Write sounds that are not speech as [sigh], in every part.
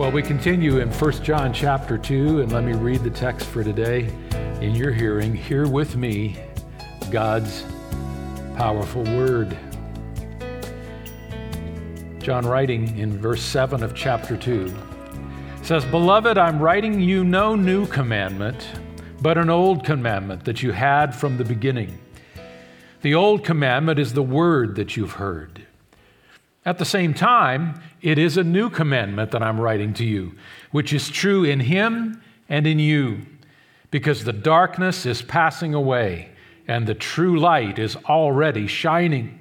Well, we continue in 1 John chapter 2, and let me read the text for today in your hearing. Hear with me God's powerful word. John, writing in verse 7 of chapter 2, says, Beloved, I'm writing you no new commandment, but an old commandment that you had from the beginning. The old commandment is the word that you've heard. At the same time, it is a new commandment that I'm writing to you, which is true in him and in you, because the darkness is passing away and the true light is already shining.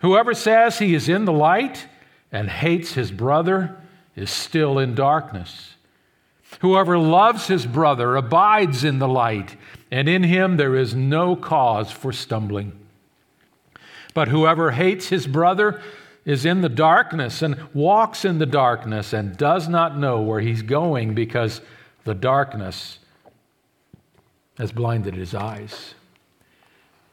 Whoever says he is in the light and hates his brother is still in darkness. Whoever loves his brother abides in the light, and in him there is no cause for stumbling. But whoever hates his brother is in the darkness and walks in the darkness and does not know where he's going because the darkness has blinded his eyes.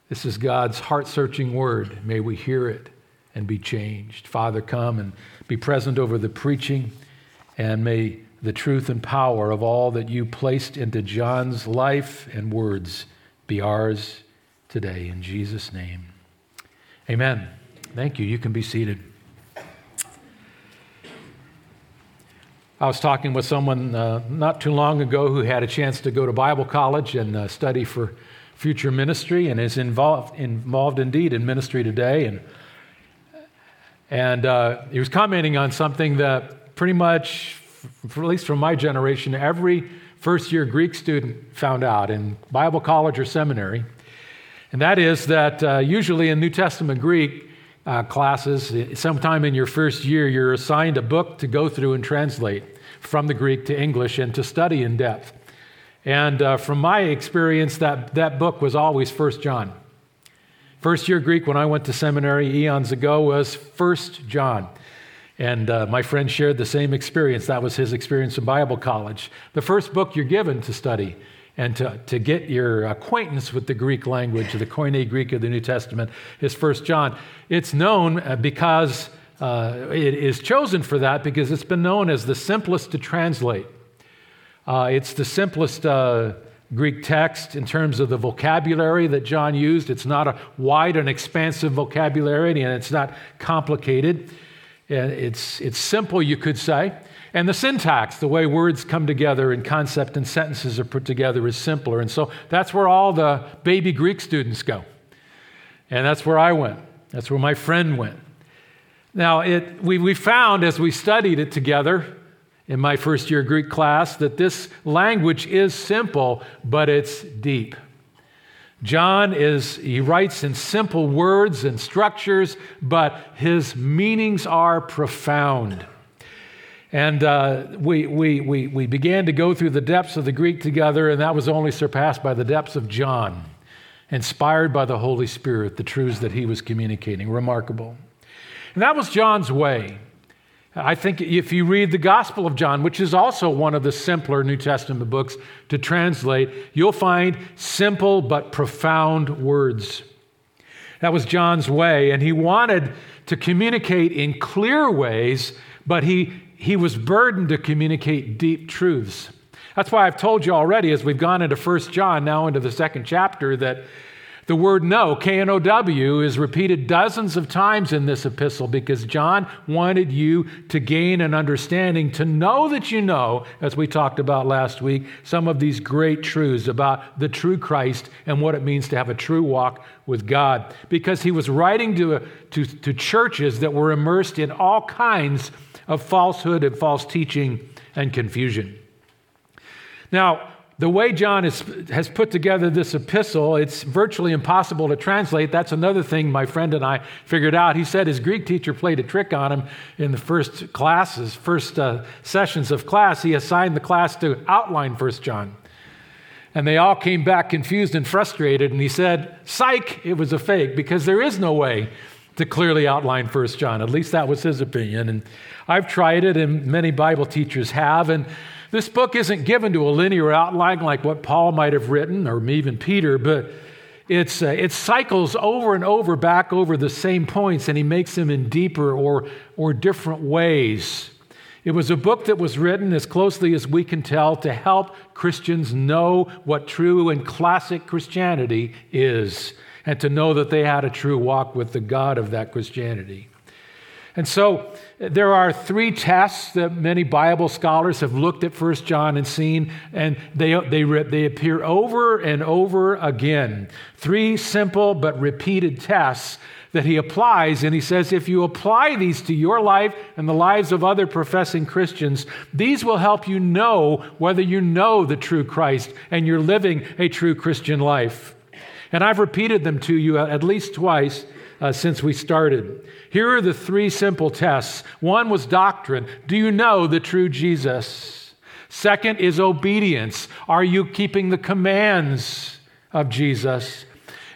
This is God's heart searching word. May we hear it and be changed. Father, come and be present over the preaching, and may the truth and power of all that you placed into John's life and words be ours today. In Jesus' name, amen. Thank you. You can be seated. I was talking with someone uh, not too long ago who had a chance to go to Bible college and uh, study for future ministry and is involved, involved indeed in ministry today. And, and uh, he was commenting on something that pretty much, at least from my generation, every first year Greek student found out in Bible college or seminary. And that is that uh, usually in New Testament Greek, uh, classes, sometime in your first year, you're assigned a book to go through and translate from the Greek to English and to study in depth. And uh, from my experience, that, that book was always First John. First year Greek, when I went to seminary eons ago, was First John. And uh, my friend shared the same experience. That was his experience in Bible college. The first book you're given to study and to, to get your acquaintance with the Greek language, the Koine Greek of the New Testament, is First John. It's known uh, because uh, it is chosen for that because it's been known as the simplest to translate. Uh, it's the simplest uh, Greek text in terms of the vocabulary that John used. It's not a wide and expansive vocabulary, and it's not complicated. It's, it's simple, you could say. And the syntax, the way words come together and concept and sentences are put together, is simpler. And so that's where all the baby Greek students go. And that's where I went. That's where my friend went. Now, it, we, we found as we studied it together in my first year Greek class that this language is simple, but it's deep. John is, he writes in simple words and structures, but his meanings are profound. And uh, we, we, we, we began to go through the depths of the Greek together, and that was only surpassed by the depths of John, inspired by the Holy Spirit, the truths that he was communicating. Remarkable. And that was John's way. I think if you read the Gospel of John, which is also one of the simpler New Testament books to translate, you'll find simple but profound words. That was John's way, and he wanted to communicate in clear ways, but he he was burdened to communicate deep truths. That's why I've told you already as we've gone into 1 John, now into the second chapter, that the word know, K N O W, is repeated dozens of times in this epistle because John wanted you to gain an understanding, to know that you know, as we talked about last week, some of these great truths about the true Christ and what it means to have a true walk with God. Because he was writing to, to, to churches that were immersed in all kinds of falsehood and false teaching and confusion. Now, the way John is, has put together this epistle, it's virtually impossible to translate. That's another thing my friend and I figured out. He said his Greek teacher played a trick on him in the first classes, first uh, sessions of class. He assigned the class to outline First John. And they all came back confused and frustrated. And he said, Psych, it was a fake because there is no way to clearly outline First John. At least that was his opinion. And I've tried it, and many Bible teachers have. And this book isn't given to a linear outline like what Paul might have written, or even Peter, but it's, uh, it cycles over and over back over the same points, and he makes them in deeper or, or different ways. It was a book that was written, as closely as we can tell, to help Christians know what true and classic Christianity is, and to know that they had a true walk with the God of that Christianity. And so there are three tests that many Bible scholars have looked at First John and seen, and they, they, they appear over and over again. Three simple but repeated tests that he applies. And he says, if you apply these to your life and the lives of other professing Christians, these will help you know whether you know the true Christ and you're living a true Christian life. And I've repeated them to you at least twice uh, since we started. Here are the three simple tests. One was doctrine. Do you know the true Jesus? Second is obedience. Are you keeping the commands of Jesus?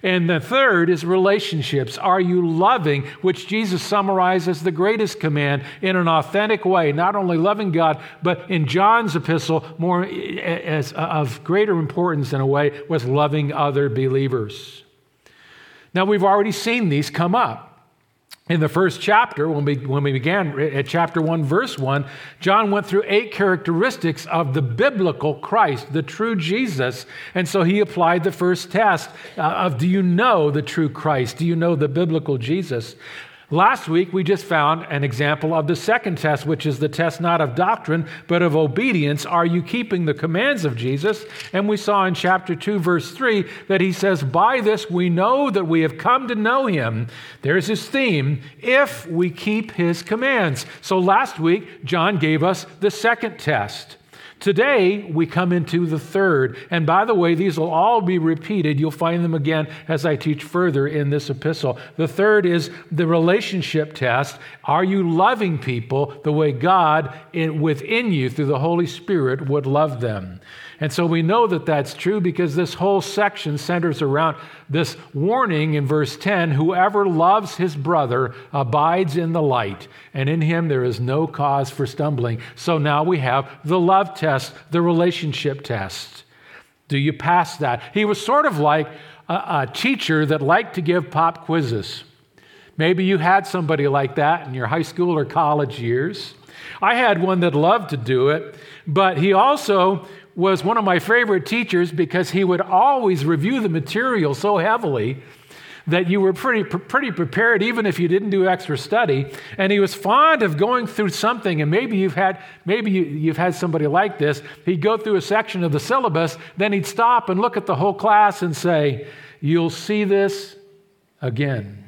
And the third is relationships. Are you loving, which Jesus summarizes as the greatest command in an authentic way, not only loving God, but in John's epistle, more as of greater importance in a way, was loving other believers. Now, we've already seen these come up. In the first chapter, when we, when we began at chapter 1, verse 1, John went through eight characteristics of the biblical Christ, the true Jesus. And so he applied the first test uh, of do you know the true Christ? Do you know the biblical Jesus? Last week, we just found an example of the second test, which is the test not of doctrine, but of obedience. Are you keeping the commands of Jesus? And we saw in chapter 2, verse 3, that he says, By this we know that we have come to know him. There's his theme, if we keep his commands. So last week, John gave us the second test. Today, we come into the third. And by the way, these will all be repeated. You'll find them again as I teach further in this epistle. The third is the relationship test. Are you loving people the way God in, within you through the Holy Spirit would love them? And so we know that that's true because this whole section centers around this warning in verse 10 whoever loves his brother abides in the light, and in him there is no cause for stumbling. So now we have the love test, the relationship test. Do you pass that? He was sort of like a, a teacher that liked to give pop quizzes. Maybe you had somebody like that in your high school or college years. I had one that loved to do it, but he also was one of my favorite teachers because he would always review the material so heavily that you were pretty, pretty prepared even if you didn't do extra study. And he was fond of going through something and maybe you've had maybe you, have had somebody like this. He'd go through a section of the syllabus then he'd stop and look at the whole class and say you'll see this again.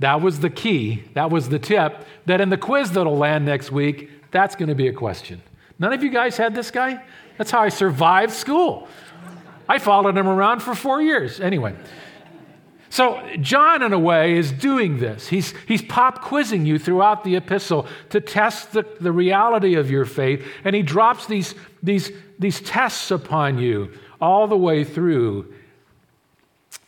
That was the key. That was the tip that in the quiz that'll land next week that's going to be a question. None of you guys had this guy that's how I survived school. I followed him around for four years. Anyway. So, John, in a way, is doing this. He's, he's pop quizzing you throughout the epistle to test the, the reality of your faith. And he drops these, these, these tests upon you all the way through.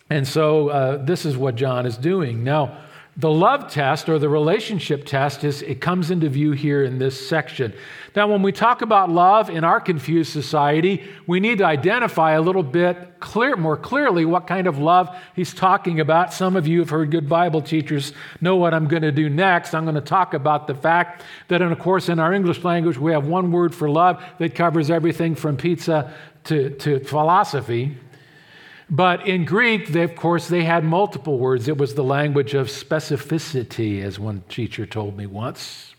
And so, uh, this is what John is doing. Now, the love test or the relationship test is it comes into view here in this section. Now, when we talk about love in our confused society, we need to identify a little bit clear, more clearly what kind of love he's talking about. Some of you have heard good Bible teachers know what I'm going to do next. I'm going to talk about the fact that, in, of course, in our English language, we have one word for love that covers everything from pizza to, to philosophy. But in Greek, they, of course, they had multiple words. It was the language of specificity, as one teacher told me once.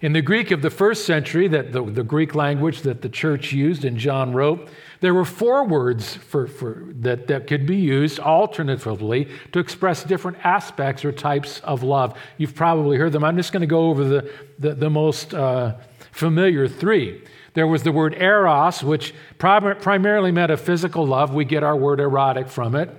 In the Greek of the first century, that the, the Greek language that the church used and John wrote, there were four words for, for, that, that could be used alternatively to express different aspects or types of love. You've probably heard them. I'm just going to go over the, the, the most uh, familiar three. There was the word eros, which prim- primarily meant a physical love. We get our word erotic from it.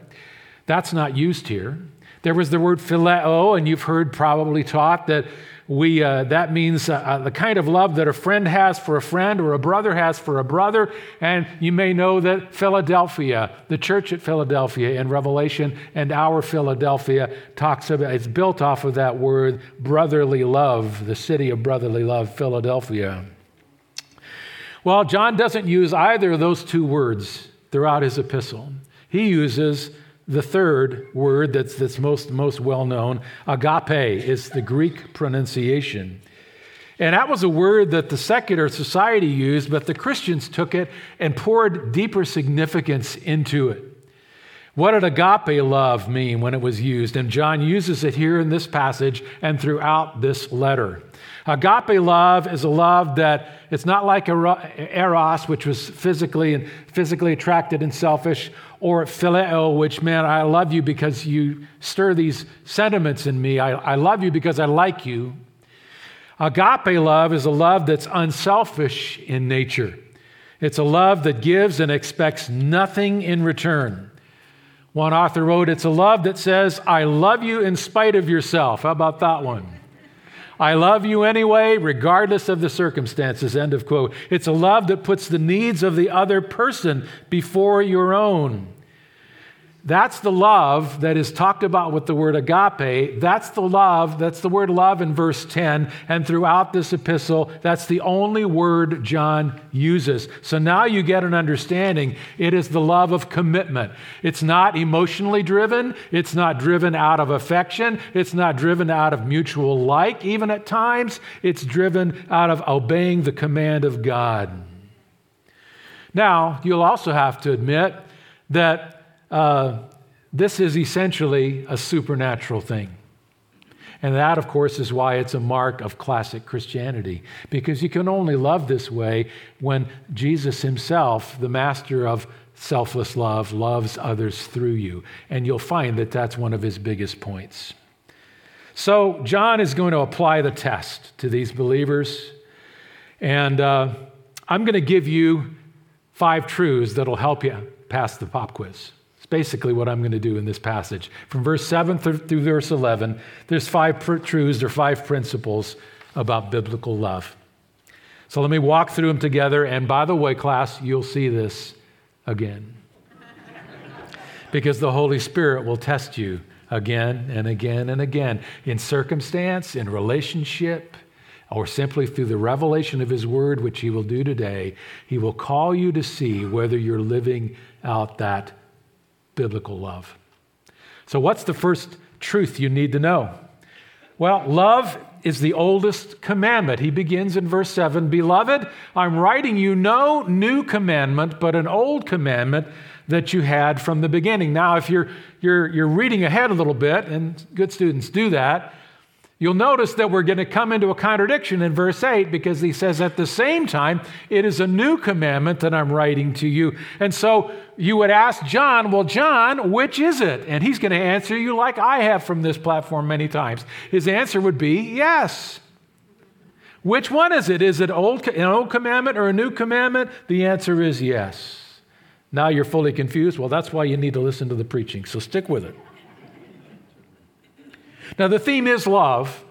That's not used here. There was the word phileo, and you've heard probably taught that we, uh, that means uh, uh, the kind of love that a friend has for a friend or a brother has for a brother. And you may know that Philadelphia, the church at Philadelphia in Revelation and our Philadelphia talks about, it's built off of that word brotherly love, the city of brotherly love, Philadelphia. Well, John doesn't use either of those two words throughout his epistle. He uses the third word that's, that's most, most well known, agape, is the Greek pronunciation. And that was a word that the secular society used, but the Christians took it and poured deeper significance into it. What did agape love mean when it was used? And John uses it here in this passage and throughout this letter. Agape love is a love that it's not like eros, which was physically and physically attracted and selfish, or phileo, which meant I love you because you stir these sentiments in me. I, I love you because I like you. Agape love is a love that's unselfish in nature. It's a love that gives and expects nothing in return. One author wrote, It's a love that says, I love you in spite of yourself. How about that one? I love you anyway, regardless of the circumstances. End of quote. It's a love that puts the needs of the other person before your own. That's the love that is talked about with the word agape. That's the love, that's the word love in verse 10. And throughout this epistle, that's the only word John uses. So now you get an understanding. It is the love of commitment. It's not emotionally driven, it's not driven out of affection, it's not driven out of mutual like, even at times. It's driven out of obeying the command of God. Now, you'll also have to admit that uh, this is essentially a supernatural thing. And that, of course, is why it's a mark of classic Christianity, because you can only love this way when Jesus himself, the master of selfless love, loves others through you. And you'll find that that's one of his biggest points. So, John is going to apply the test to these believers. And uh, I'm going to give you five truths that'll help you pass the pop quiz basically what I'm going to do in this passage. From verse 7 through verse 11, there's five truths or five principles about biblical love. So let me walk through them together. And by the way, class, you'll see this again. [laughs] because the Holy Spirit will test you again and again and again in circumstance, in relationship, or simply through the revelation of His Word, which He will do today. He will call you to see whether you're living out that biblical love. So, what's the first truth you need to know? Well, love is the oldest commandment. He begins in verse 7 Beloved, I'm writing you no new commandment, but an old commandment that you had from the beginning. Now, if you're, you're, you're reading ahead a little bit, and good students do that, You'll notice that we're going to come into a contradiction in verse 8 because he says, At the same time, it is a new commandment that I'm writing to you. And so you would ask John, Well, John, which is it? And he's going to answer you like I have from this platform many times. His answer would be yes. Which one is it? Is it old, an old commandment or a new commandment? The answer is yes. Now you're fully confused. Well, that's why you need to listen to the preaching, so stick with it. Now, the theme is love.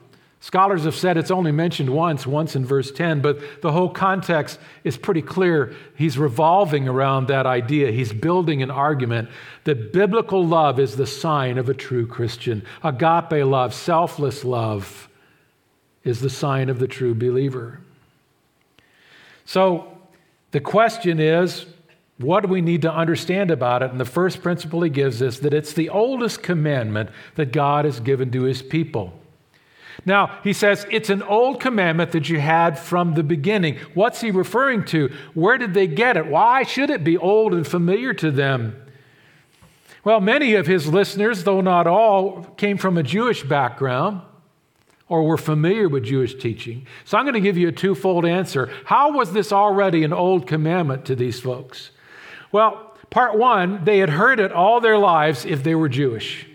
Scholars have said it's only mentioned once, once in verse 10, but the whole context is pretty clear. He's revolving around that idea. He's building an argument that biblical love is the sign of a true Christian. Agape love, selfless love, is the sign of the true believer. So the question is what do we need to understand about it? And the first principle he gives us that it's the oldest commandment that God has given to his people. Now, he says it's an old commandment that you had from the beginning. What's he referring to? Where did they get it? Why should it be old and familiar to them? Well, many of his listeners, though not all, came from a Jewish background or were familiar with Jewish teaching. So I'm going to give you a twofold answer. How was this already an old commandment to these folks? Well, part one, they had heard it all their lives if they were Jewish.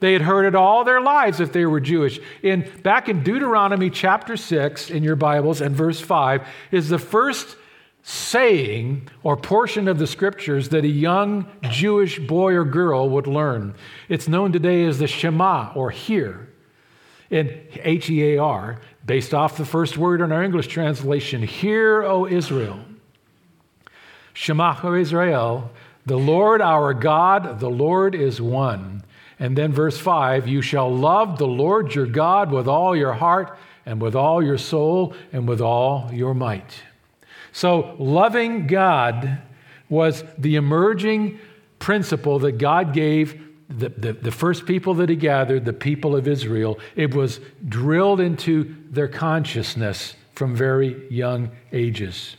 They had heard it all their lives if they were Jewish. In, back in Deuteronomy chapter 6 in your Bibles and verse 5 is the first saying or portion of the scriptures that a young Jewish boy or girl would learn. It's known today as the Shema or hear in H E A R, based off the first word in our English translation Hear, O Israel. Shema, Israel, the Lord our God, the Lord is one. And then verse 5 You shall love the Lord your God with all your heart and with all your soul and with all your might. So, loving God was the emerging principle that God gave the, the, the, first people that he gathered, the people of Israel. It was drilled into their consciousness from very young ages.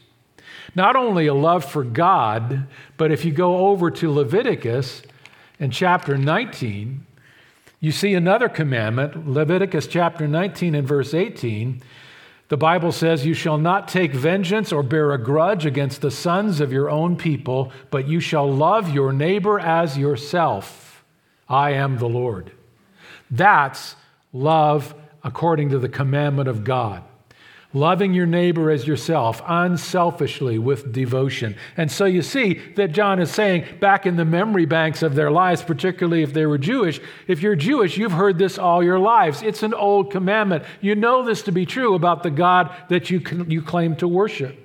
Not only a love for God, but if you go over to Leviticus in chapter 19, you see another commandment, Leviticus chapter 19 and verse 18. The Bible says, You shall not take vengeance or bear a grudge against the sons of your own people, but you shall love your neighbor as yourself. I am the Lord. That's love according to the commandment of God loving your neighbor as yourself, unselfishly with devotion. And so you see that John is saying, back in the memory banks of their lives, particularly if they were Jewish, if you're Jewish, you've heard this all your lives. It's an old commandment. You know this to be true about the God that you, you claim to worship.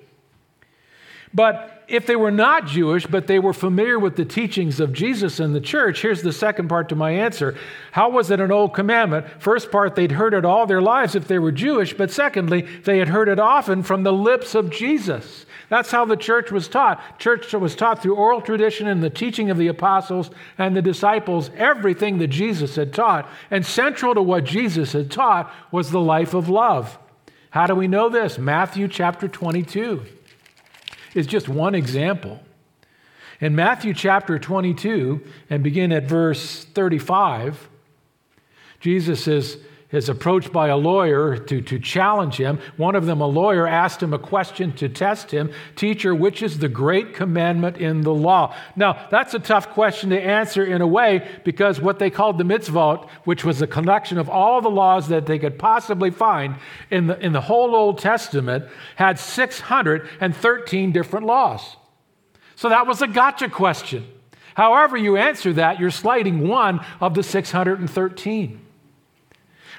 But if they were not Jewish, but they were familiar with the teachings of Jesus and the church, here's the second part to my answer. How was it an old commandment? First part, they'd heard it all their lives if they were Jewish, but secondly, they had heard it often from the lips of Jesus. That's how the church was taught. Church was taught through oral tradition and the teaching of the apostles and the disciples, everything that Jesus had taught. And central to what Jesus had taught was the life of love. How do we know this? Matthew chapter 22 is just one example. In Matthew chapter 22, and begin at verse 35, Jesus is, is approached by a lawyer to, to challenge him. One of them, a lawyer, asked him a question to test him Teacher, which is the great commandment in the law? Now, that's a tough question to answer in a way because what they called the mitzvot, which was a collection of all the laws that they could possibly find in the, in the whole Old Testament, had 613 different laws. So that was a gotcha question. However, you answer that, you're slighting one of the 613.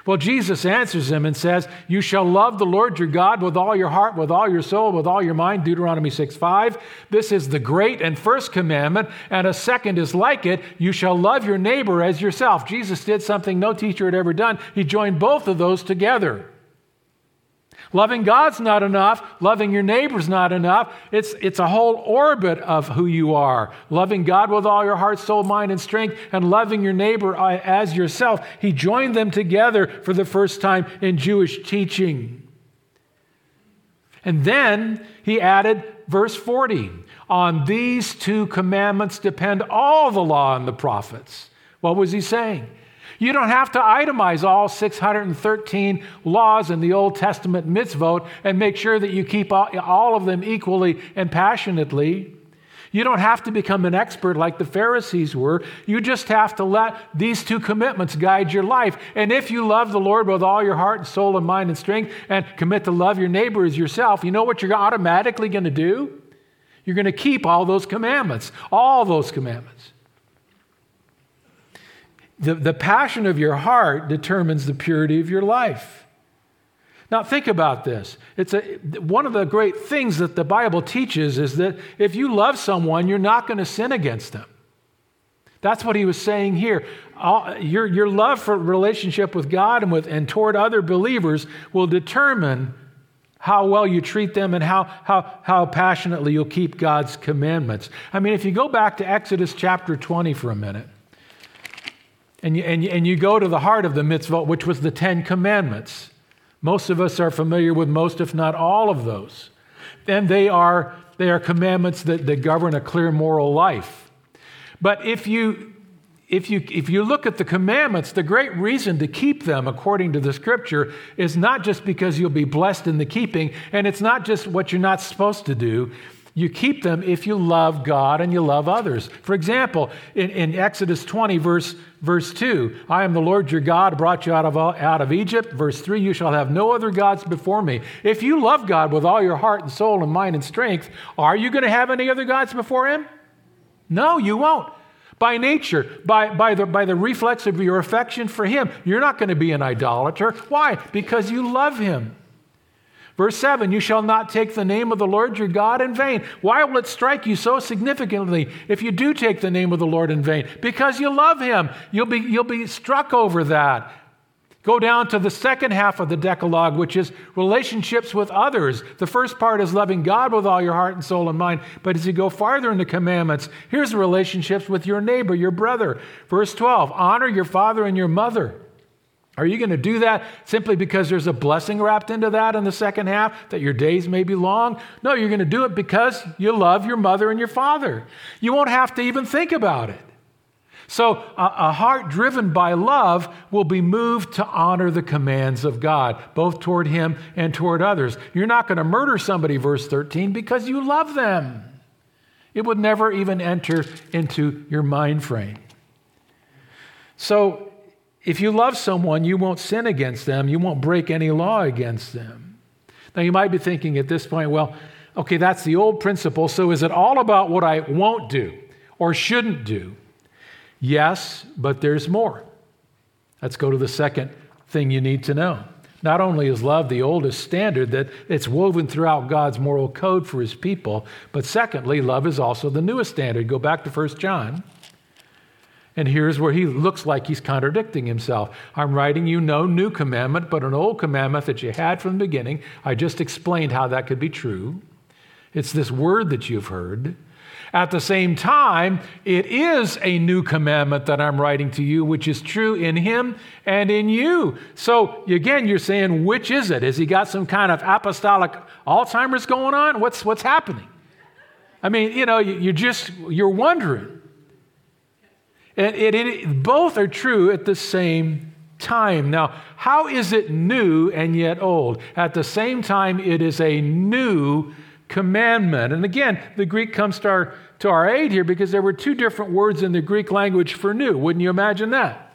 Well, Jesus answers him and says, You shall love the Lord your God with all your heart, with all your soul, with all your mind, Deuteronomy 6 5. This is the great and first commandment, and a second is like it. You shall love your neighbor as yourself. Jesus did something no teacher had ever done. He joined both of those together. Loving God's not enough. Loving your neighbor's not enough. It's, it's a whole orbit of who you are. Loving God with all your heart, soul, mind, and strength, and loving your neighbor uh, as yourself. He joined them together for the first time in Jewish teaching. And then he added verse 40 On these two commandments depend all the law and the prophets. What was he saying? You don't have to itemize all 613 laws in the Old Testament mitzvot and make sure that you keep all of them equally and passionately. You don't have to become an expert like the Pharisees were. You just have to let these two commitments guide your life. And if you love the Lord with all your heart and soul and mind and strength and commit to love your neighbor as yourself, you know what you're automatically going to do? You're going to keep all those commandments, all those commandments. The, the passion of your heart determines the purity of your life. Now, think about this. It's a, one of the great things that the Bible teaches is that if you love someone, you're not going to sin against them. That's what he was saying here. All, your, your love for relationship with God and, with, and toward other believers will determine how well you treat them and how, how, how passionately you'll keep God's commandments. I mean, if you go back to Exodus chapter 20 for a minute, and you, and, you, and you go to the heart of the mitzvah, which was the Ten Commandments. Most of us are familiar with most, if not all, of those. And they are, they are commandments that, that govern a clear moral life. But if you, if, you, if you look at the commandments, the great reason to keep them, according to the scripture, is not just because you'll be blessed in the keeping, and it's not just what you're not supposed to do. You keep them if you love God and you love others. For example, in, in, Exodus 20, verse, verse 2, I am the Lord your God, brought you out of, out of Egypt. Verse 3, you shall have no other gods before me. If you love God with all your heart and soul and mind and strength, are you going to have any other gods before him? No, you won't. By nature, by, by, the, by the reflex of your affection for him, you're not going to be an idolater. Why? Because you love him. Verse 7 You shall not take the name of the Lord your God in vain. Why will it strike you so significantly if you do take the name of the Lord in vain? Because you love him. You'll be, you'll be struck over that. Go down to the second half of the Decalogue, which is relationships with others. The first part is loving God with all your heart and soul and mind. But as you go farther in the commandments, here's relationships with your neighbor, your brother. Verse 12 honor your father and your mother. Are you going to do that simply because there's a blessing wrapped into that in the second half, that your days may be long? No, you're going to do it because you love your mother and your father. You won't have to even think about it. So, a, a heart driven by love will be moved to honor the commands of God, both toward Him and toward others. You're not going to murder somebody, verse 13, because you love them. It would never even enter into your mind frame. So, if you love someone, you won't sin against them. You won't break any law against them. Now, you might be thinking at this point, well, okay, that's the old principle. So, is it all about what I won't do or shouldn't do? Yes, but there's more. Let's go to the second thing you need to know. Not only is love the oldest standard that it's woven throughout God's moral code for his people, but secondly, love is also the newest standard. Go back to 1 John. And here's where he looks like he's contradicting himself. I'm writing you no new commandment, but an old commandment that you had from the beginning. I just explained how that could be true. It's this word that you've heard. At the same time, it is a new commandment that I'm writing to you, which is true in him and in you. So again, you're saying, which is it? Has he got some kind of apostolic Alzheimer's going on? What's, what's happening? I mean, you know, you're just, you're wondering. And it, it, both are true at the same time. Now, how is it new and yet old? At the same time, it is a new commandment. And again, the Greek comes to our, to our aid here because there were two different words in the Greek language for new. Wouldn't you imagine that?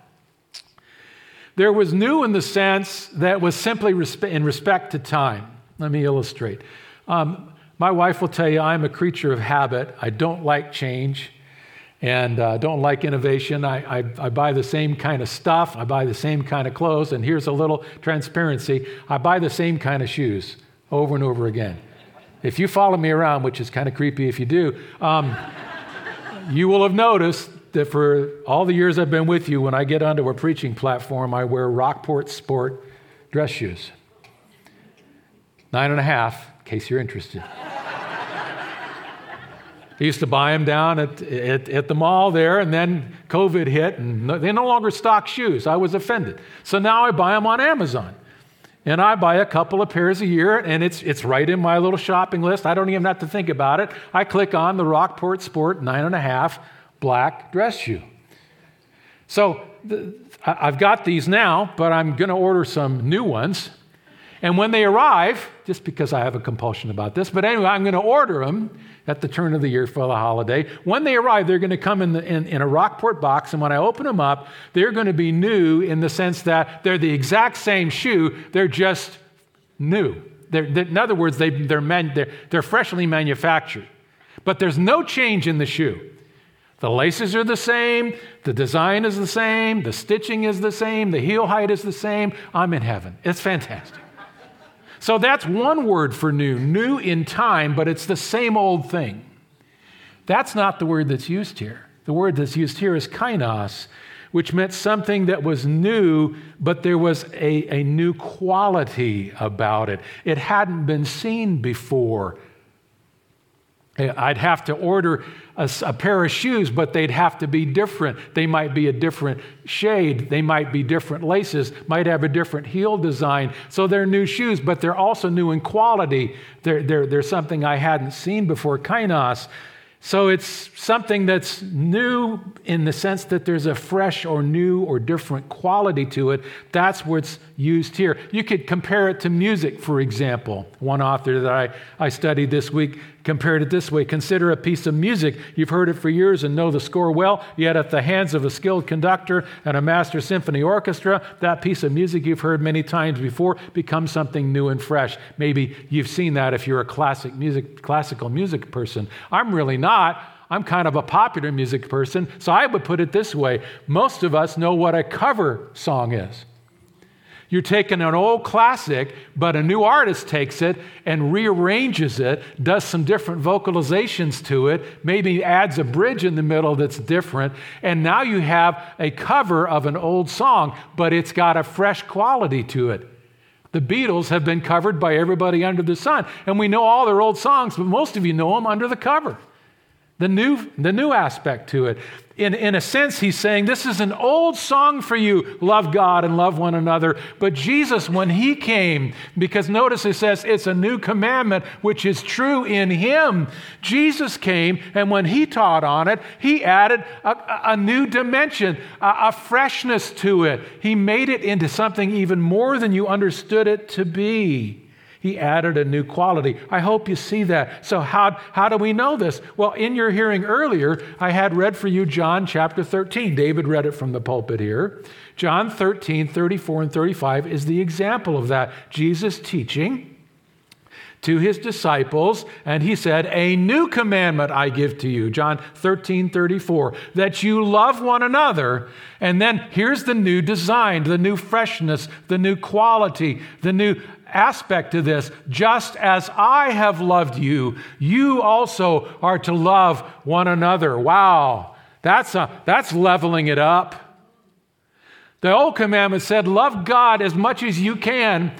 There was new in the sense that was simply respe- in respect to time. Let me illustrate. Um, my wife will tell you I'm a creature of habit. I don't like change and uh, don't like innovation. I, I, I, buy the same kind of stuff, I buy the same kind of clothes, and here's a little transparency I buy the same kind of shoes over and over again. If you follow me around, which is kind of creepy if you do, um, [laughs] you will have noticed that for all the years I've been with you, when I get onto a preaching platform, I wear Rockport Sport dress shoes. Nine and a half, in case you're interested. I used to buy them down at, at, at, the mall there, and then COVID hit, and they no longer stock shoes. I was offended. So now I buy them on Amazon. And I buy a couple of pairs a year, and it's, it's right in my little shopping list. I don't even have to think about it. I click on the Rockport Sport nine and a half black dress shoe. So the, I've got these now, but I'm going to order some new ones. And when they arrive, just because I have a compulsion about this, but anyway, I'm going to order them at the turn of the year for the holiday. When they arrive, they're going to come in, the, in, in, a Rockport box, and when I open them up, they're going to be new in the sense that they're the exact same shoe, they're just new. They're, they're, in other words, they, man, they're, they're freshly manufactured. But there's no change in the shoe. The laces are the same, the design is the same, the stitching is the same, the heel height is the same. I'm in heaven. It's fantastic. So that's one word for new, new in time, but it's the same old thing. That's not the word that's used here. The word that's used here is kainos, which meant something that was new, but there was a, a new quality about it. It hadn't been seen before. I'd have to order a, a, pair of shoes, but they'd have to be different. They might be a different shade, they might be different laces, might have a different heel design. So they're new shoes, but they're also new in quality. They're, they're, they're something I hadn't seen before, kainos. So it's something that's new in the sense that there's a fresh or new or different quality to it. That's what's used here. You could compare it to music, for example. One author that I, I studied this week compared it this way Consider a piece of music. You've heard it for years and know the score well, yet at the hands of a skilled conductor and a master symphony orchestra, that piece of music you've heard many times before becomes something new and fresh. Maybe you've seen that if you're a classic music, classical music person. I'm really not. I'm kind of a popular music person, so I would put it this way most of us know what a cover song is. You're taking an old classic, but a new artist takes it and rearranges it, does some different vocalizations to it, maybe adds a bridge in the middle that's different, and now you have a cover of an old song, but it's got a fresh quality to it. The Beatles have been covered by everybody under the sun, and we know all their old songs, but most of you know them under the cover. The new, the new aspect to it in, in a sense, he's saying, This is an old song for you love God and love one another. But Jesus, when he came, because notice it says it's a new commandment which is true in him. Jesus came, and when he taught on it, he added a, a new dimension, a, a freshness to it. He made it into something even more than you understood it to be. He added a new quality. I hope you see that. So, how, how do we know this? Well, in your hearing earlier, I had read for you John chapter 13. David read it from the pulpit here. John 13, 34, and 35 is the example of that. Jesus teaching to his disciples, and he said, A new commandment I give to you, John 13, 34, that you love one another. And then here's the new design, the new freshness, the new quality, the new aspect to this. Just as I have loved you, you also are to love one another. Wow, that's, a, that's leveling it up. The old commandment said, Love God as much as you can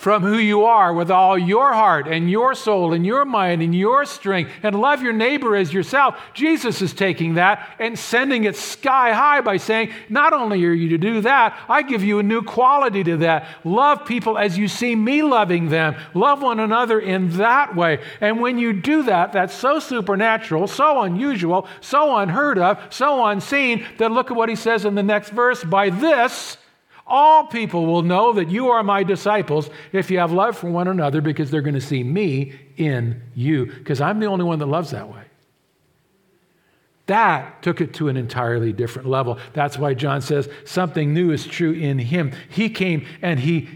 from who you are with all your heart and your soul and your mind and your strength and love your neighbor as yourself. Jesus is taking that and sending it sky high by saying, Not only are you to do that, I give you a new quality to that. Love people as you see me loving them. Love one another in that way. And when you do that, that's so supernatural, so unusual, so unheard of, so unseen that look at what he says in the next verse by this, all people will know that you are my disciples if you have love for one another because they're going to see me in you, because I'm the only one that loves that way. That took it to an entirely different level. That's why John says something new is true in him. He came and he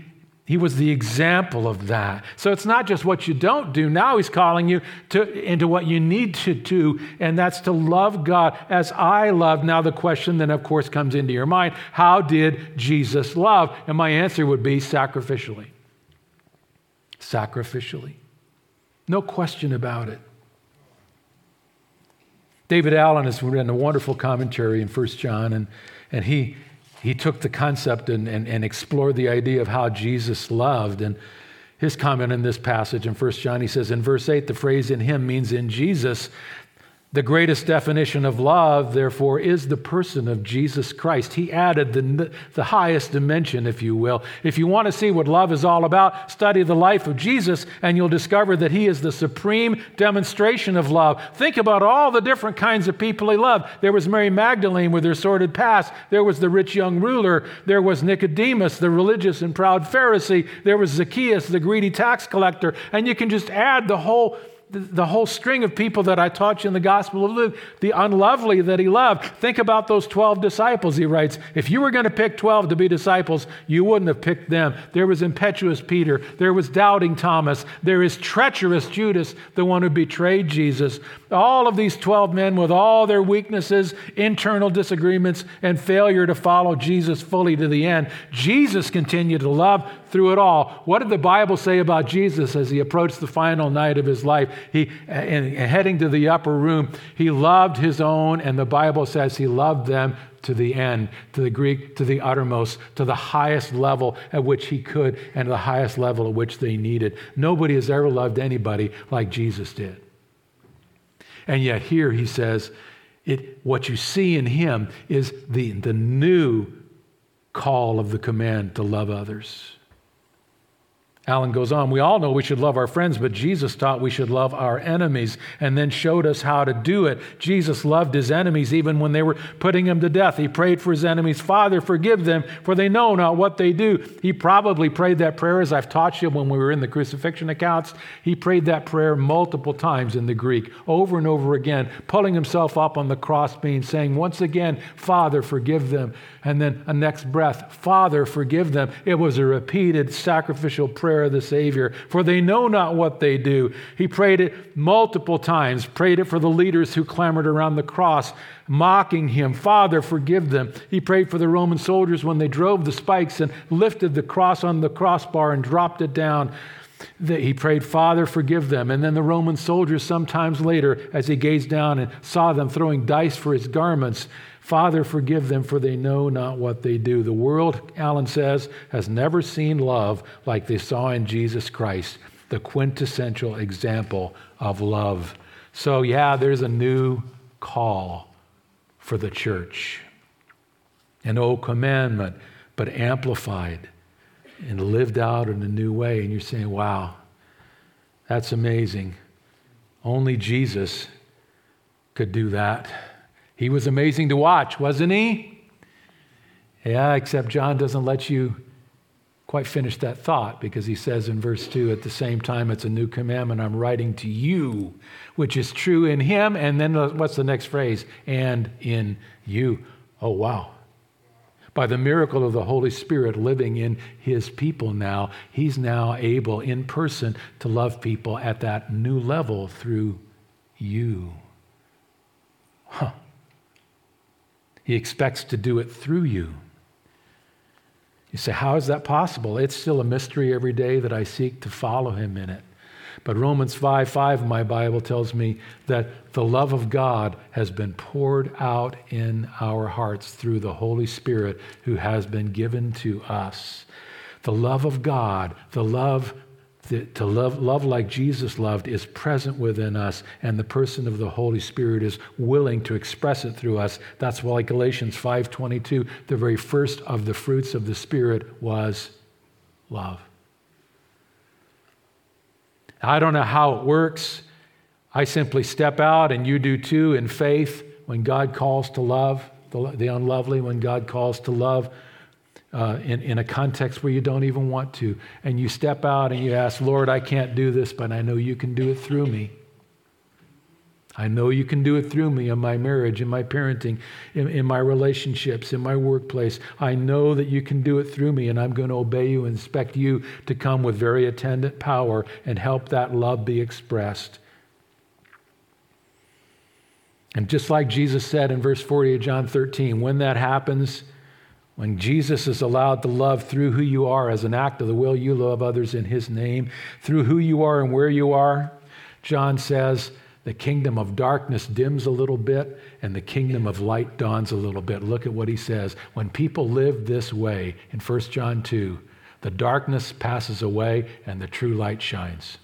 he was the example of that. So it's not just what you don't do. Now he's calling you to, into what you need to do, and that's to love God as I love. Now the question then, of course, comes into your mind how did Jesus love? And my answer would be sacrificially. Sacrificially. No question about it. David Allen has written a wonderful commentary in 1 John, and, and he he took the concept and, and, and explored the idea of how Jesus loved. And his comment in this passage in 1 John, he says, in verse 8, the phrase in him means in Jesus. The greatest definition of love, therefore, is the person of Jesus Christ. He added the, the highest dimension, if you will. If you want to see what love is all about, study the life of Jesus, and you'll discover that he is the supreme demonstration of love. Think about all the different kinds of people he loved. There was Mary Magdalene with her sordid past, there was the rich young ruler, there was Nicodemus, the religious and proud Pharisee, there was Zacchaeus, the greedy tax collector, and you can just add the whole the whole string of people that I taught you in the Gospel of Luke, the unlovely that he loved. Think about those 12 disciples, he writes. If you were going to pick 12 to be disciples, you wouldn't have picked them. There was impetuous Peter, there was doubting Thomas, there is treacherous Judas, the one who betrayed Jesus. All of these 12 men, with all their weaknesses, internal disagreements, and failure to follow Jesus fully to the end, Jesus continued to love through it all. What did the Bible say about Jesus as he approached the final night of his life? He, heading to the upper room, he loved his own, and the Bible says he loved them to the end, to the Greek, to the uttermost, to the highest level at which he could, and the highest level at which they needed. Nobody has ever loved anybody like Jesus did. And yet, here he says, it, what you see in him is the, the new call of the command to love others. Allen goes on, we all know we should love our friends, but Jesus taught we should love our enemies and then showed us how to do it. Jesus loved his enemies even when they were putting him to death. He prayed for his enemies, Father, forgive them, for they know not what they do. He probably prayed that prayer, as I've taught you when we were in the crucifixion accounts. He prayed that prayer multiple times in the Greek, over and over again, pulling himself up on the crossbeam, saying, Once again, Father, forgive them. And then a next breath, Father, forgive them. It was a repeated sacrificial prayer of the Savior, for they know not what they do. He prayed it multiple times, prayed it for the leaders who clamored around the cross, mocking him. Father, forgive them. He prayed for the Roman soldiers when they drove the spikes and lifted the cross on the crossbar and dropped it down. He prayed, Father, forgive them. And then the Roman soldiers, sometimes later, as he gazed down and saw them throwing dice for his garments, Father, forgive them, for they know not what they do. The world, Allen says, has never seen love like they saw in Jesus Christ, the quintessential example of love. So, yeah, there's a new call for the church. An old commandment, but amplified and lived out in a new way. And you're saying, wow, that's amazing. Only Jesus could do that. He was amazing to watch, wasn't he? Yeah, except John doesn't let you quite finish that thought because he says in verse 2 at the same time, it's a new commandment I'm writing to you, which is true in him. And then what's the next phrase? And in you. Oh, wow. By the miracle of the Holy Spirit living in his people now, he's now able in person to love people at that new level through you. Huh. He expects to do it through you. You say, How is that possible? It's still a mystery every day that I seek to follow him in it. But Romans 5 5 in my Bible tells me that the love of God has been poured out in our hearts through the Holy Spirit who has been given to us. The love of God, the love to love, love like Jesus loved is present within us, and the person of the Holy Spirit is willing to express it through us. That's why Galatians 5:22, the very first of the fruits of the Spirit was love. I don't know how it works. I simply step out, and you do too, in faith when God calls to love, the, the unlovely, when God calls to love uh, in, in a context where you don't even want to. And you step out and you ask, Lord, I can't do this, but I know you can do it through me. I know you can do it through me in my marriage, in my parenting, in, in, my relationships, in my workplace. I know that you can do it through me, and I'm going to obey you and expect you to come with very attendant power and help that love be expressed. And just like Jesus said in verse 40 of John 13, when that happens, when Jesus is allowed to love through who you are as an act of the will, you love others in his name. Through who you are and where you are, John says, the kingdom of darkness dims a little bit and the kingdom of light dawns a little bit. Look at what he says. When people live this way in 1 John 2, the darkness passes away and the true light shines.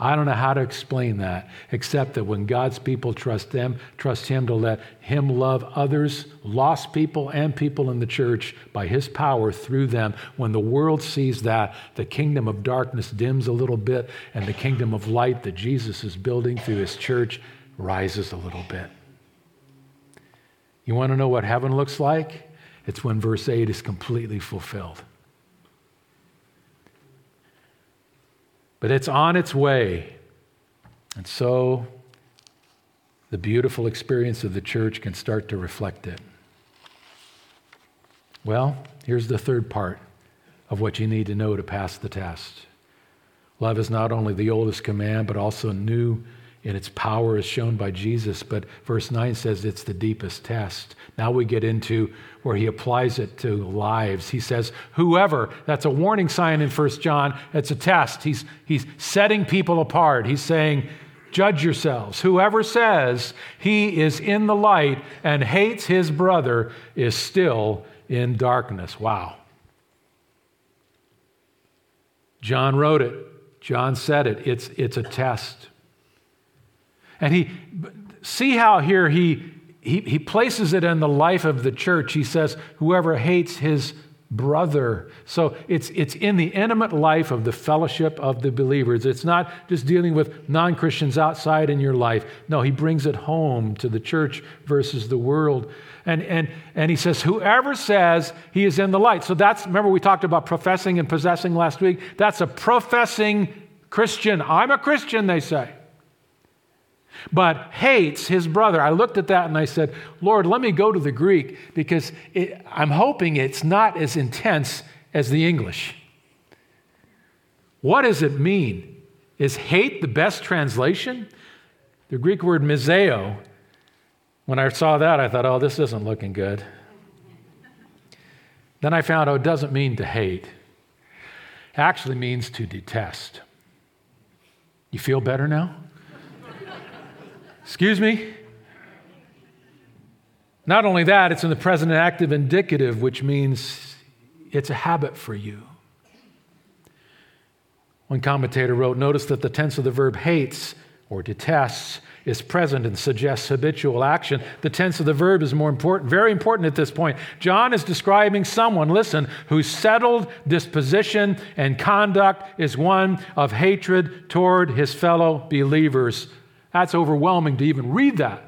I don't know how to explain that, except that when God's people trust them, trust Him to let Him love others, lost people and people in the church by His power through them, when the world sees that, the kingdom of darkness dims a little bit, and the kingdom of light that Jesus is building through His church rises a little bit. You want to know what heaven looks like? It's when verse 8 is completely fulfilled. But it's on its way. And so the beautiful experience of the church can start to reflect it. Well, here's the third part of what you need to know to pass the test. Love is not only the oldest command, but also new and its power is shown by Jesus. But verse 9 says it's the deepest test. Now we get into where he applies it to lives. He says, Whoever, that's a warning sign in 1 John, it's a test. He's, he's setting people apart. He's saying, Judge yourselves. Whoever says he is in the light and hates his brother is still in darkness. Wow. John wrote it. John said it. It's, it's a test. And he, see how here he, he, he places it in the life of the church. He says, whoever hates his brother. So it's, it's in the intimate life of the fellowship of the believers. It's not just dealing with non Christians outside in your life. No, he brings it home to the church versus the world. And, and, and he says, Whoever says he is in the light. So that's, remember, we talked about professing and possessing last week. That's a professing Christian. I'm a Christian, they say but hates his brother. I looked at that and I said, Lord, let me go to the Greek because it, I'm hoping it's not as intense as the English. What does it mean? Is hate the best translation? The Greek word miseo, when I saw that, I thought, oh, this isn't looking good. Then I found, oh, it doesn't mean to hate. It actually means to detest. You feel better now? Excuse me? Not only that, it's in the present active indicative, which means it's a habit for you. One commentator wrote Notice that the tense of the verb hates or detests is present and suggests habitual action. The tense of the verb is more important, very important at this point. John is describing someone, listen, whose settled disposition and conduct is one of hatred toward his fellow believers. That's overwhelming to even read that.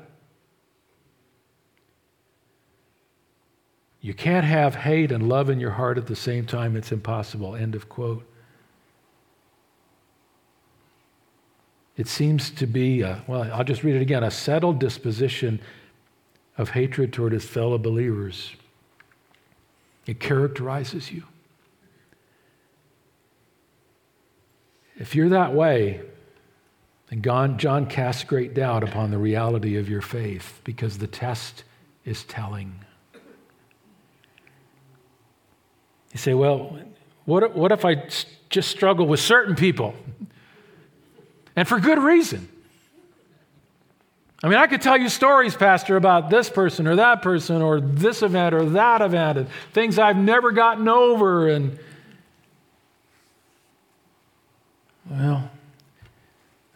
You can't have hate and love in your heart at the same time. It's impossible. End of quote. It seems to be, a, well, I'll just read it again a settled disposition of hatred toward his fellow believers. It characterizes you. If you're that way, and John, John casts great doubt upon the reality of your faith because the test is telling. You say, well, what, what if I just struggle with certain people? And for good reason. I mean, I could tell you stories, Pastor, about this person or that person or this event or that event and things I've never gotten over. And, well,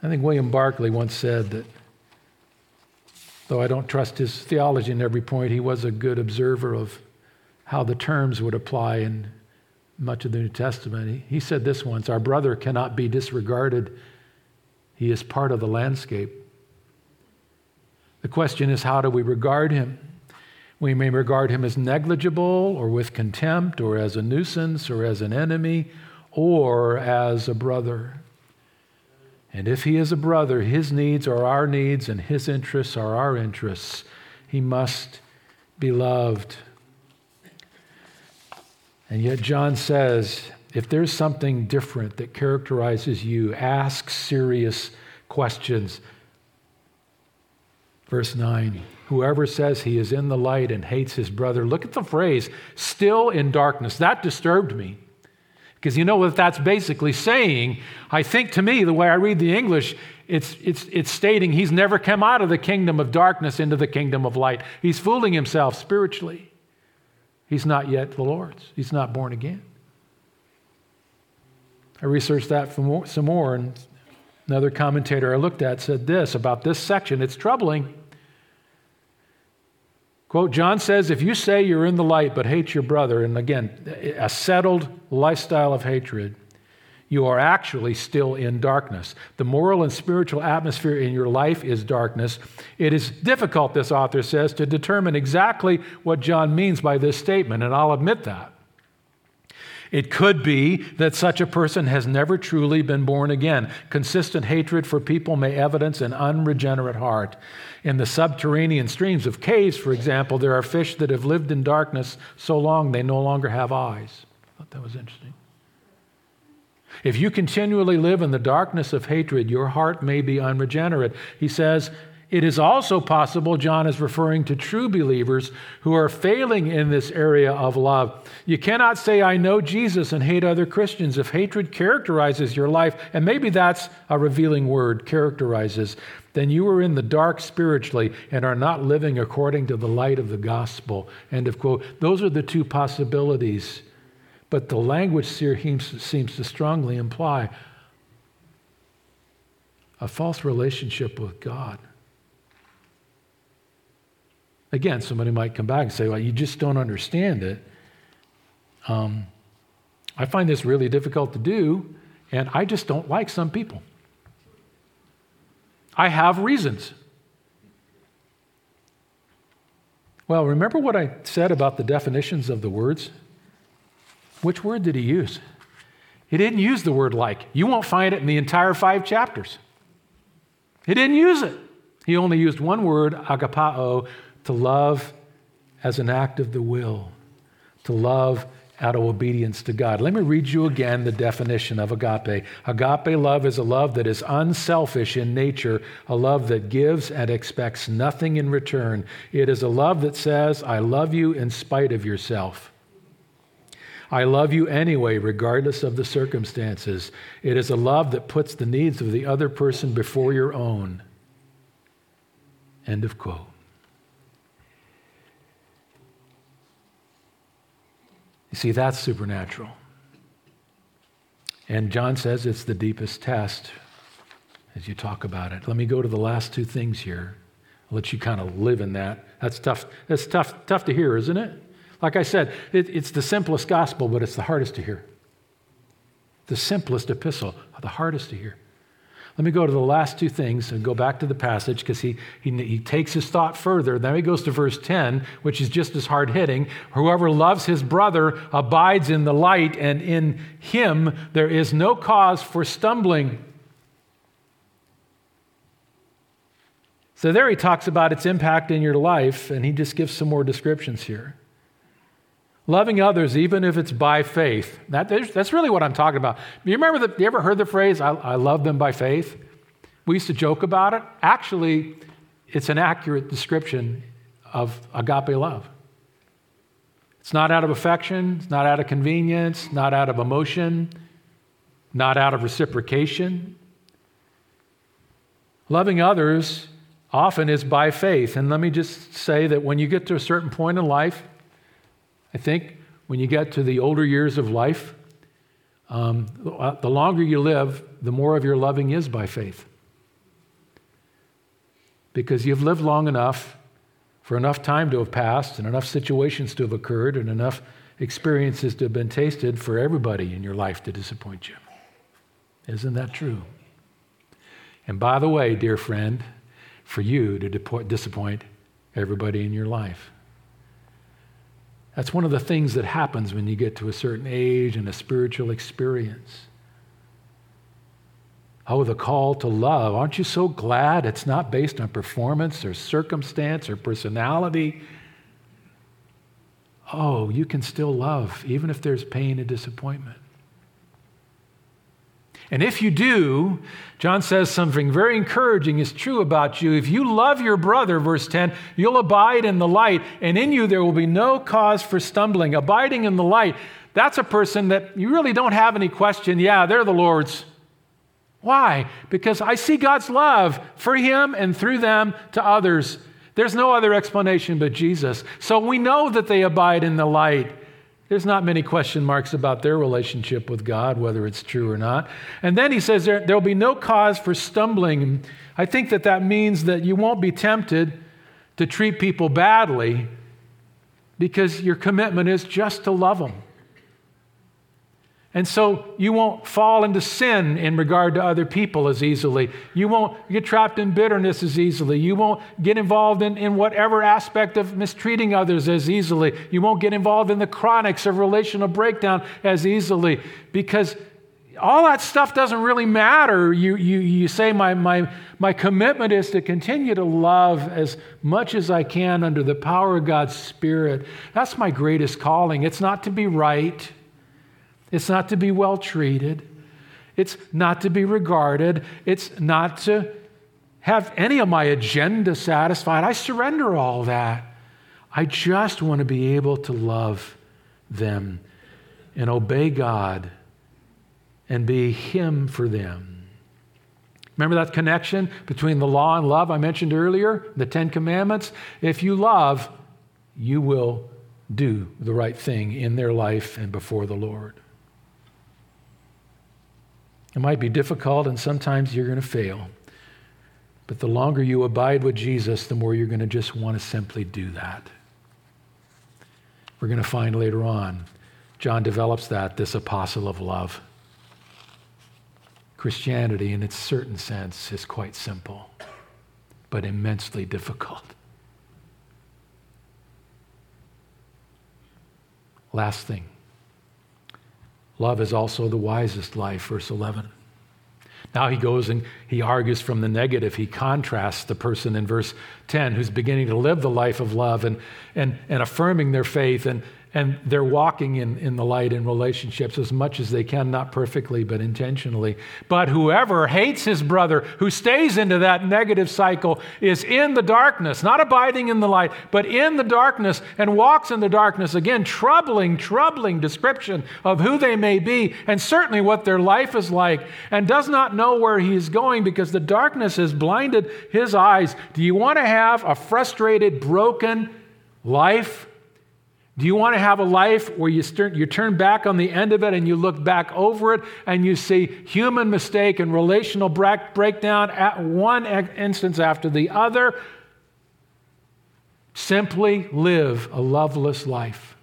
I think William Barclay once said that though I don't trust his theology in every point, he was a good observer of how the terms would apply in much of the New Testament. He said this once Our brother cannot be disregarded, he is part of the landscape. The question is, how do we regard him? We may regard him as negligible or with contempt or as a nuisance or as an enemy or as a brother. And if he is a brother, his needs are our needs and his interests are our interests. He must be loved. And yet, John says if there's something different that characterizes you, ask serious questions. Verse 9 Whoever says he is in the light and hates his brother, look at the phrase, still in darkness. That disturbed me. Because you know what that's basically saying? I think to me, the way I read the English, it's, it's, it's stating he's never come out of the kingdom of darkness into the kingdom of light. He's fooling himself spiritually. He's not yet the Lord's, he's not born again. I researched that some more, and another commentator I looked at said this about this section it's troubling. Quote, John says, if you say you're in the light but hate your brother, and again, a settled lifestyle of hatred, you are actually still in darkness. The moral and spiritual atmosphere in your life is darkness. It is difficult, this author says, to determine exactly what John means by this statement, and I'll admit that. It could be that such a person has never truly been born again. Consistent hatred for people may evidence an unregenerate heart. In the subterranean streams of caves, for example, there are fish that have lived in darkness so long they no longer have eyes. I thought that was interesting. If you continually live in the darkness of hatred, your heart may be unregenerate. He says, it is also possible, John is referring to true believers who are failing in this area of love. You cannot say, I know Jesus and hate other Christians if hatred characterizes your life, and maybe that's a revealing word, characterizes then you are in the dark spiritually and are not living according to the light of the gospel. End of quote. Those are the two possibilities. But the language seems to strongly imply a false relationship with God. Again, somebody might come back and say, Well, you just don't understand it. Um, I find this really difficult to do, and I just don't like some people. I have reasons. Well, remember what I said about the definitions of the words? Which word did he use? He didn't use the word like. You won't find it in the entire five chapters. He didn't use it. He only used one word, agapao, to love as an act of the will, to love out of obedience to God. Let me read you again the definition of agape. Agape love is a love that is unselfish in nature, a love that gives and expects nothing in return. It is a love that says, I love you in spite of yourself. I love you anyway, regardless of the circumstances. It is a love that puts the needs of the other person before your own. End of quote. You see, that's supernatural. And John says it's the deepest test as you talk about it. Let me go to the last two things here. I'll let you kind of live in that. That's tough. That's tough, tough to hear, isn't it? Like I said, it, it's the simplest gospel, but it's the hardest to hear. The simplest epistle, the hardest to hear. Let me go to the last two things and go back to the passage because he, he, he, takes his thought further. Then he goes to verse 10, which is just as hard hitting. Whoever loves his brother abides in the light, and in him there is no cause for stumbling. So there he talks about its impact in your life, and he just gives some more descriptions here. Loving others, even if it's by faith. That, that's really what I'm talking about. You remember, the, you ever heard the phrase, I, I love them by faith? We used to joke about it. Actually, it's an accurate description of agape love. It's not out of affection, it's not out of convenience, not out of emotion, not out of reciprocation. Loving others often is by faith. And let me just say that when you get to a certain point in life, I think when you get to the older years of life, um, the longer you live, the more of your loving is by faith. Because you've lived long enough for enough time to have passed and enough situations to have occurred and enough experiences to have been tasted for everybody in your life to disappoint you. Isn't that true? And by the way, dear friend, for you to disappoint everybody in your life. That's one of the things that happens when you get to a certain age and a spiritual experience. Oh, the call to love. Aren't you so glad it's not based on performance or circumstance or personality? Oh, you can still love even if there's pain and disappointment. And if you do, John says something very encouraging is true about you. If you love your brother, verse 10, you'll abide in the light, and in you there will be no cause for stumbling. Abiding in the light, that's a person that you really don't have any question. Yeah, they're the Lord's. Why? Because I see God's love for him and through them to others. There's no other explanation but Jesus. So we know that they abide in the light. There's not many question marks about their relationship with God, whether it's true or not. And then he says there, there'll be no cause for stumbling. I think that that means that you won't be tempted to treat people badly because your commitment is just to love them. And so you won't fall into sin in regard to other people as easily. You won't get trapped in bitterness as easily. You won't get involved in, in whatever aspect of mistreating others as easily. You won't get involved in the chronics of relational breakdown as easily because all that stuff doesn't really matter. You, you, you say, my, my, my commitment is to continue to love as much as I can under the power of God's Spirit. That's my greatest calling. It's not to be right. It's not to be well treated. It's not to be regarded. It's not to have any of my agenda satisfied. I surrender all that. I just want to be able to love them and obey God and be Him for them. Remember that connection between the law and love I mentioned earlier? The Ten Commandments? If you love, you will do the right thing in their life and before the Lord. It might be difficult, and sometimes you're going to fail. But the longer you abide with Jesus, the more you're going to just want to simply do that. We're going to find later on John develops that, this apostle of love. Christianity, in its certain sense, is quite simple, but immensely difficult. Last thing love is also the wisest life, verse 11. Now he goes and he argues from the negative. He contrasts the person in verse 10 who's beginning to live the life of love and, and, and affirming their faith and, and they're walking in, in the light in relationships as much as they can, not perfectly, but intentionally. But whoever hates his brother, who stays into that negative cycle, is in the darkness, not abiding in the light, but in the darkness and walks in the darkness. Again, troubling, troubling description of who they may be and certainly what their life is like, and does not know where he is going because the darkness has blinded his eyes. Do you want to have a frustrated, broken life? Do you want to have a life where you, you turn back on the end of it and you look back over it and you see human mistake and relational breakdown at one instance after the other? Simply live a loveless life.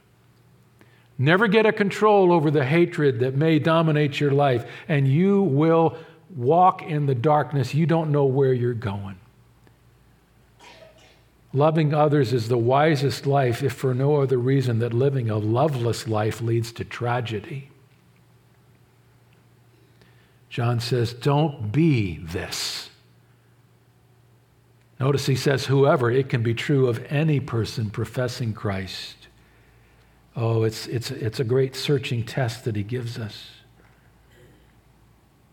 Never get a control over the hatred that may dominate your life, and you will walk in the darkness. You don't know where you're going. Loving others is the wisest life, if for no other reason that living a loveless life leads to tragedy. John says, Don't be this. Notice he says, Whoever, it can be true of any person professing Christ. Oh, it's, it's, it's a great searching test that he gives us.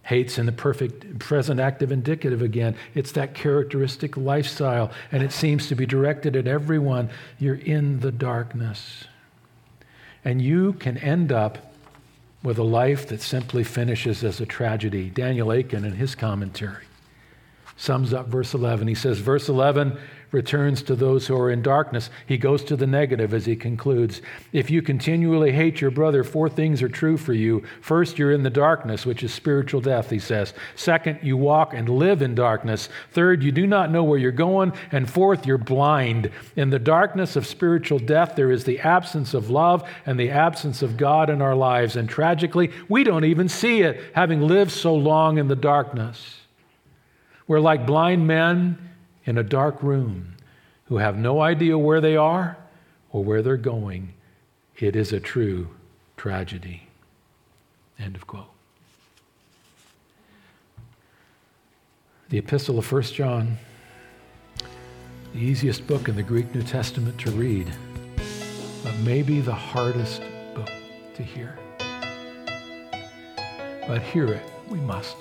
Hates in the perfect present active indicative again. It's that characteristic lifestyle, and it seems to be directed at everyone. You're in the darkness. And you can end up with a life that simply finishes as a tragedy. Daniel Akin, in his commentary, sums up verse 11. He says, Verse 11 returns to those who are in darkness. He goes to the negative as he concludes. If you continually hate your brother, four things are true for you. First, you're in the darkness, which is spiritual death, he says. Second, you walk and live in darkness. Third, you do not know where you're going. And fourth, you're blind. In the darkness of spiritual death, there is the absence of love and the absence of God in our lives. And tragically, we don't even see it, having lived so long in the darkness. We're like blind men in a dark room who have no idea where they are or where they're going, it is a true tragedy. End of quote. The Epistle of 1 John, the easiest book in the Greek New Testament to read, but maybe the hardest book to hear. But hear it, we must.